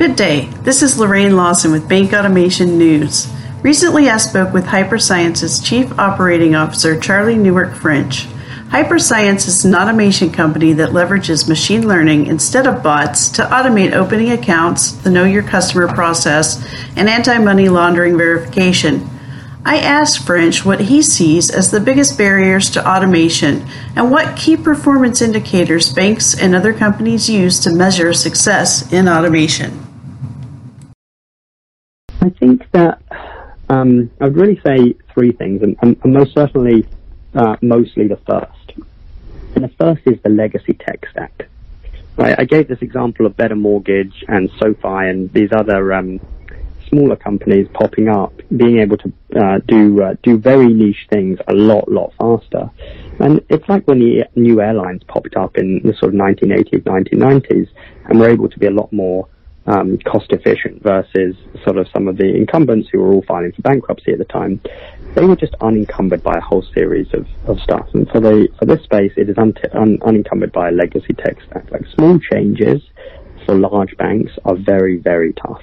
Good day. This is Lorraine Lawson with Bank Automation News. Recently, I spoke with Hyperscience's Chief Operating Officer, Charlie Newark French. Hyperscience is an automation company that leverages machine learning instead of bots to automate opening accounts, the Know Your Customer process, and anti money laundering verification. I asked French what he sees as the biggest barriers to automation and what key performance indicators banks and other companies use to measure success in automation. I think that um, I would really say three things, and, and, and most certainly, uh, mostly the first. And the first is the legacy tech stack. I gave this example of Better Mortgage and SoFi and these other um, smaller companies popping up, being able to uh, do uh, do very niche things a lot lot faster. And it's like when the new airlines popped up in the sort of 1980s, 1990s, and were able to be a lot more um, cost efficient versus sort of some of the incumbents who were all filing for bankruptcy at the time. They were just unencumbered by a whole series of, of stuff. And for the for this space, it is un- un- unencumbered by a legacy tech stack. Like small changes for large banks are very very tough.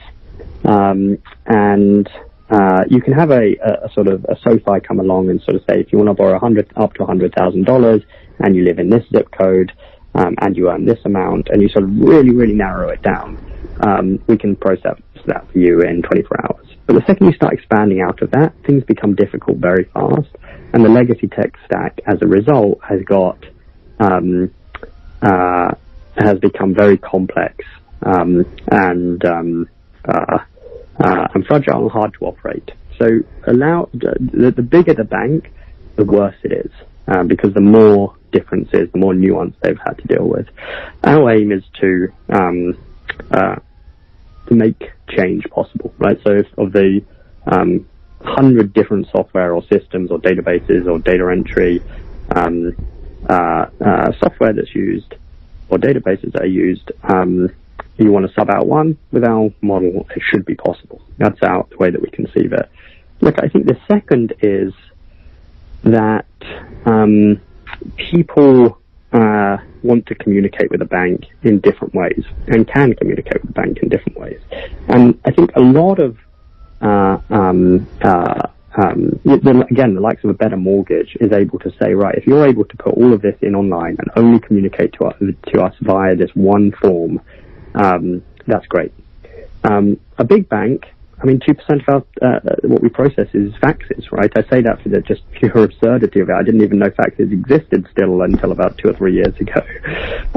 Um, and uh, you can have a, a, sort of a SoFi come along and sort of say, if you want to borrow 100 up to $100,000 and you live in this zip code um, and you earn this amount, and you sort of really, really narrow it down, um, we can process that for you in 24 hours. But the second you start expanding out of that, things become difficult very fast, and the legacy tech stack, as a result, has got um, uh, has become very complex um, and um, uh, uh, and fragile and hard to operate. So allow the, the bigger the bank, the worse it is, uh, because the more differences, the more nuance they've had to deal with. Our aim is to um, uh, to make change possible, right? So of the um, hundred different software or systems or databases or data entry um, uh, uh, software that's used or databases that are used, um, you want to sub out one with our model, it should be possible. That's out the way that we conceive it. Look, I think the second is that um, people uh, want to communicate with a bank in different ways and can communicate with the bank in different ways. And I think a lot of uh, um, uh, um, again, the likes of a better mortgage is able to say, right, if you're able to put all of this in online and only communicate to us, to us via this one form, um, that's great. Um, a big bank, I mean, 2% of our, uh, what we process is faxes, right? I say that for the just pure absurdity of it. I didn't even know faxes existed still until about two or three years ago.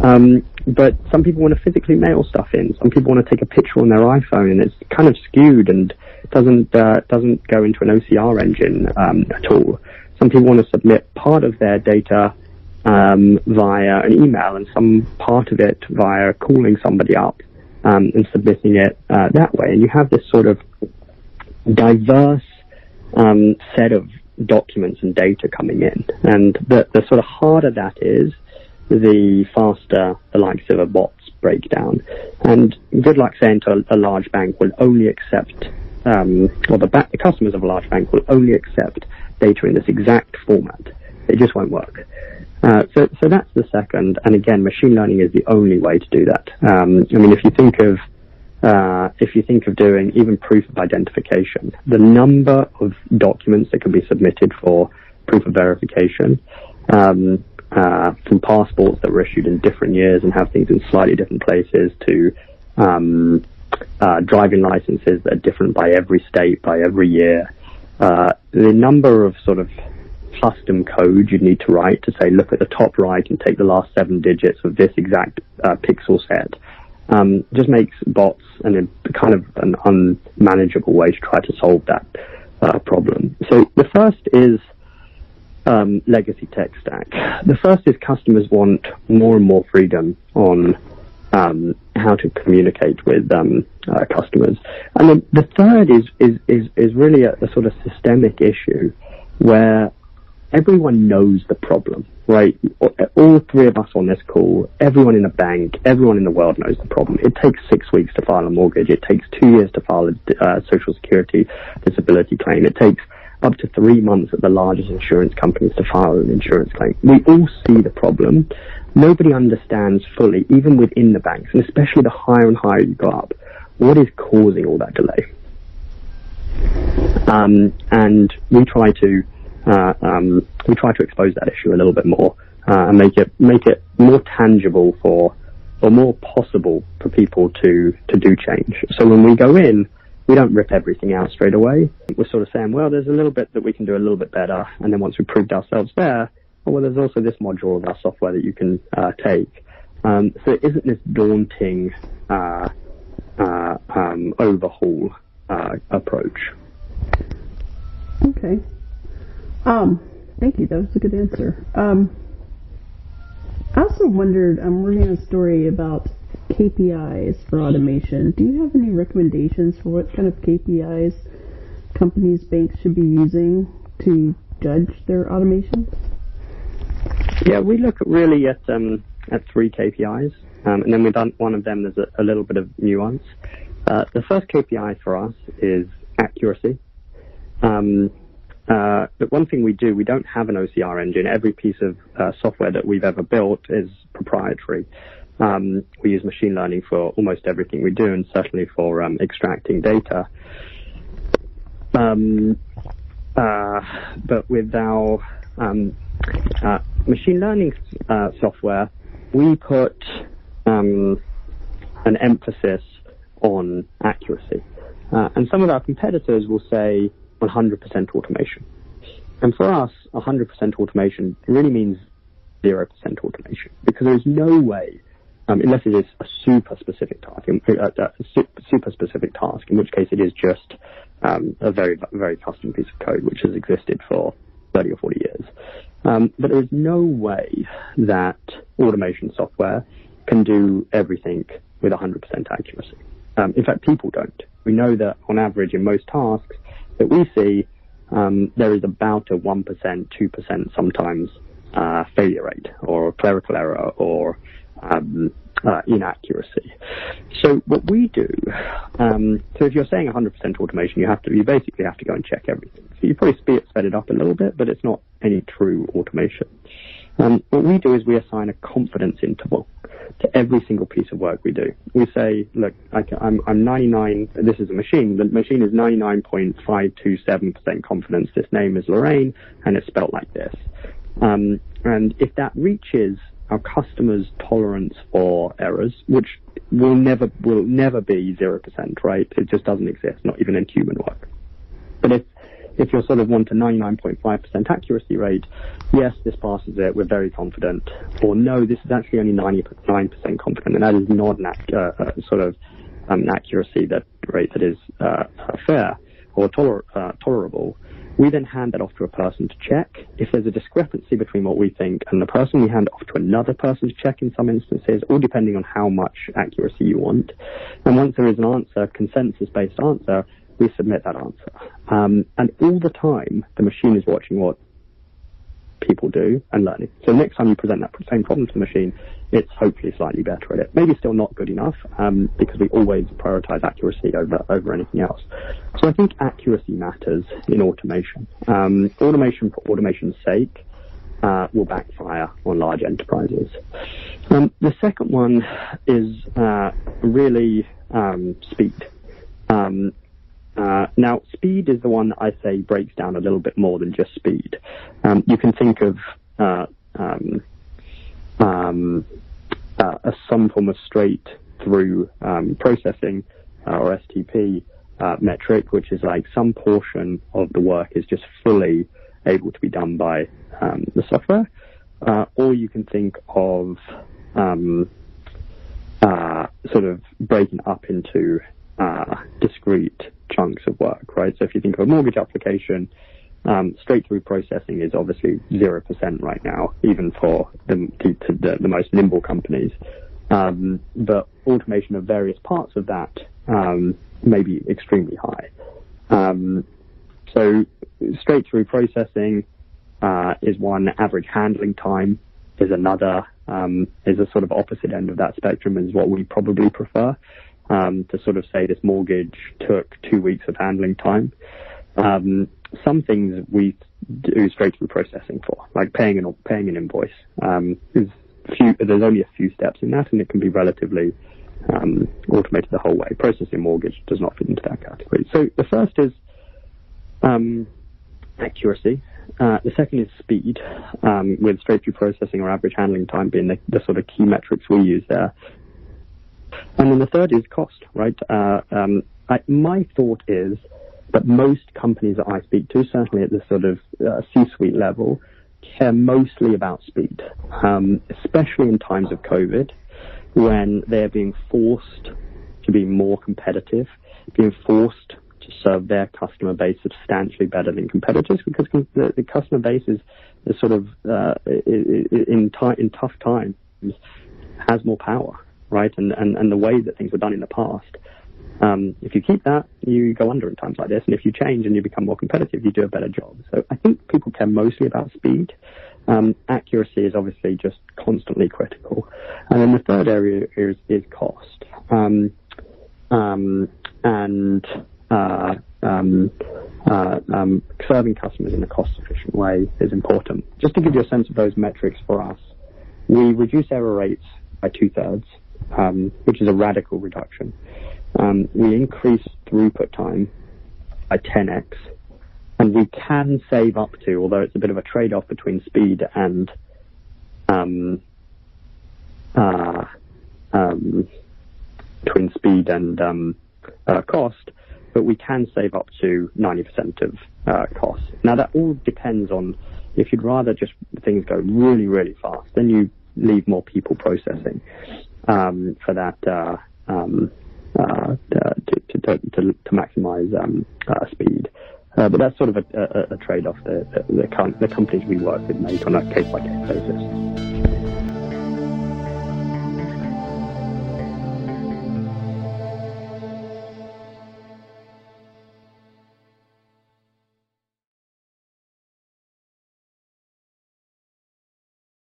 Um, but some people want to physically mail stuff in. Some people want to take a picture on their iPhone and it's kind of skewed and doesn't, uh, doesn't go into an OCR engine, um, at all. Some people want to submit part of their data um, via an email and some part of it via calling somebody up um, and submitting it uh, that way. And you have this sort of diverse um, set of documents and data coming in. And the, the sort of harder that is, the faster the likes of a bots break down. And good luck saying to a, a large bank will only accept, um, or the, ba- the customers of a large bank will only accept data in this exact format. It just won't work. Uh, so, so that's the second. And again, machine learning is the only way to do that. Um, I mean, if you think of uh, if you think of doing even proof of identification, the number of documents that can be submitted for proof of verification, um, uh, from passports that were issued in different years and have things in slightly different places to um, uh, driving licenses that are different by every state, by every year. Uh, the number of sort of custom code you'd need to write to say, look at the top right and take the last seven digits of this exact uh, pixel set. Um, just makes bots and kind of an unmanageable way to try to solve that uh, problem. So the first is um, legacy tech stack. The first is customers want more and more freedom on um, how to communicate with um, uh, customers, and the, the third is is is, is really a, a, sort of systemic issue where everyone knows the problem, right? All three of us on this call, everyone in a bank, everyone in the world knows the problem. It takes six weeks to file a mortgage. It takes two years to file a uh, social security disability claim. It takes up to three months at the largest insurance companies to file an insurance claim. We all see the problem. Nobody understands fully, even within the banks, and especially the higher and higher you go up, what is causing all that delay? Um, and we try to uh, um, we try to expose that issue a little bit more uh, and make it make it more tangible for or more possible for people to to do change. So when we go in, we don't rip everything out straight away. We're sort of saying, well, there's a little bit that we can do a little bit better, and then once we've proved ourselves there, oh, well, there's also this module of our software that you can uh, take. Um, so it isn't this daunting uh, uh, um, overhaul uh, approach. Okay. Um, thank you. That was a good answer. Um, I also wondered, I'm reading a story about KPIs for automation. Do you have any recommendations for what kind of KPIs companies, banks should be using to judge their automation? Yeah, we look really at um, at three KPIs, um, and then we've done one of them. There's a, a little bit of nuance. Uh, the first KPI for us is accuracy. Um, uh, but one thing we do, we don't have an OCR engine. Every piece of uh, software that we've ever built is proprietary. Um, we use machine learning for almost everything we do, and certainly for um, extracting data. Um, uh, but with our um, uh, machine learning uh, software, we put um, an emphasis on accuracy. Uh, and some of our competitors will say 100% automation. And for us, 100% automation really means 0% automation because there is no way, um, unless it is a super specific task, uh, uh, a super specific task, in which case it is just um, a very, very custom piece of code which has existed for 30 or 40 years. Um, but there is no way that automation software can do everything with 100% accuracy. Um, in fact, people don't. We know that on average in most tasks that we see, um, there is about a 1%, 2% sometimes uh, failure rate or clerical error or um, uh, inaccuracy. So what we do, um, so if you're saying 100% automation, you have to, you basically have to go and check everything. So you probably speed, it up a little bit, but it's not any true automation. Um, what we do is we assign a confidence interval to every single piece of work we do. We say, look, I am I'm 99, this is a machine, the machine is 99.527% confidence this name is Lorraine and it's spelled like this. Um, and if that reaches our customers' tolerance for errors, which will never will never be zero percent, right? It just doesn't exist, not even in human work. If you're sort of want a 99.5% accuracy rate, yes, this passes it, we're very confident. Or no, this is actually only 99% confident, and that is not an uh, uh, sort of um, accuracy that rate that is uh, fair or toler- uh, tolerable. We then hand that off to a person to check. If there's a discrepancy between what we think and the person, we hand it off to another person to check in some instances, all depending on how much accuracy you want. And once there is an answer, consensus-based answer, we submit that answer. Um, and all the time, the machine is watching what people do and learning. So next time you present that same problem to the machine, it's hopefully slightly better at it. Maybe still not good enough um, because we always prioritize accuracy over over anything else. So I think accuracy matters in automation. Um, automation for automation's sake uh, will backfire on large enterprises. Um, the second one is uh, really um, speed. Uh, now, speed is the one that I say breaks down a little bit more than just speed. Um, you can think of uh, um, um, uh, a some form of straight through um, processing uh, or STP uh, metric, which is like some portion of the work is just fully able to be done by um, the software. Uh, or you can think of um, sort of breaking up into discrete chunks of work, right? So if you think of a mortgage application, um, straight through processing is obviously 0% right now, even for the, the, the most nimble companies. Um, but automation of various parts of that um, may be extremely high. Um, so straight through processing uh, is one. Average handling time is another. Um, is a sort of opposite end of that spectrum, is what we probably prefer um, to sort of say this mortgage took two weeks of handling time. Um, some things we do straight through processing for, like paying an paying an invoice. Um, few, there's only a few steps in that, and it can be relatively um, automated the whole way. Processing mortgage does not fit into that category. So the first is um, accuracy. Uh, the second is speed, um, with straight-through processing or average handling time being the, the, sort of key metrics we use there. And then the third is cost, right? Uh, um, I, my thought is that most companies that I speak to, certainly at the sort of uh, C-suite level, care mostly about speed, um, especially in times of COVID, when they're being forced to be more competitive, being forced to serve their customer base substantially better than competitors, because the, the customer base is, is sort of uh, in, in tough times has more power, right? And, and and the way that things were done in the past um, if you keep that, you go under in times like this, and if you change and you become more competitive, you do a better job. So I think people care mostly about speed. Um, accuracy is obviously just constantly critical, and then the third area is, is cost. Um, um, and uh, um, uh, um, serving customers in a cost-efficient way is important. Just to give you a sense of those metrics for us, we reduce error rates by two-thirds, um, which is a radical reduction um, we increase throughput time by 10x, and we can save up to, although it's a bit of a trade-off between speed and um, uh, um, between speed and um, uh, cost, but we can save up to 90% of uh, cost. Now that all depends on if you'd rather just things go really, really fast, then you leave more people processing um, for that uh, um, uh, to, to, to, to, maximize um, uh, speed. Uh, but that's sort of a, a, a trade-off that the, the, the companies we work with make on a case-by-case basis.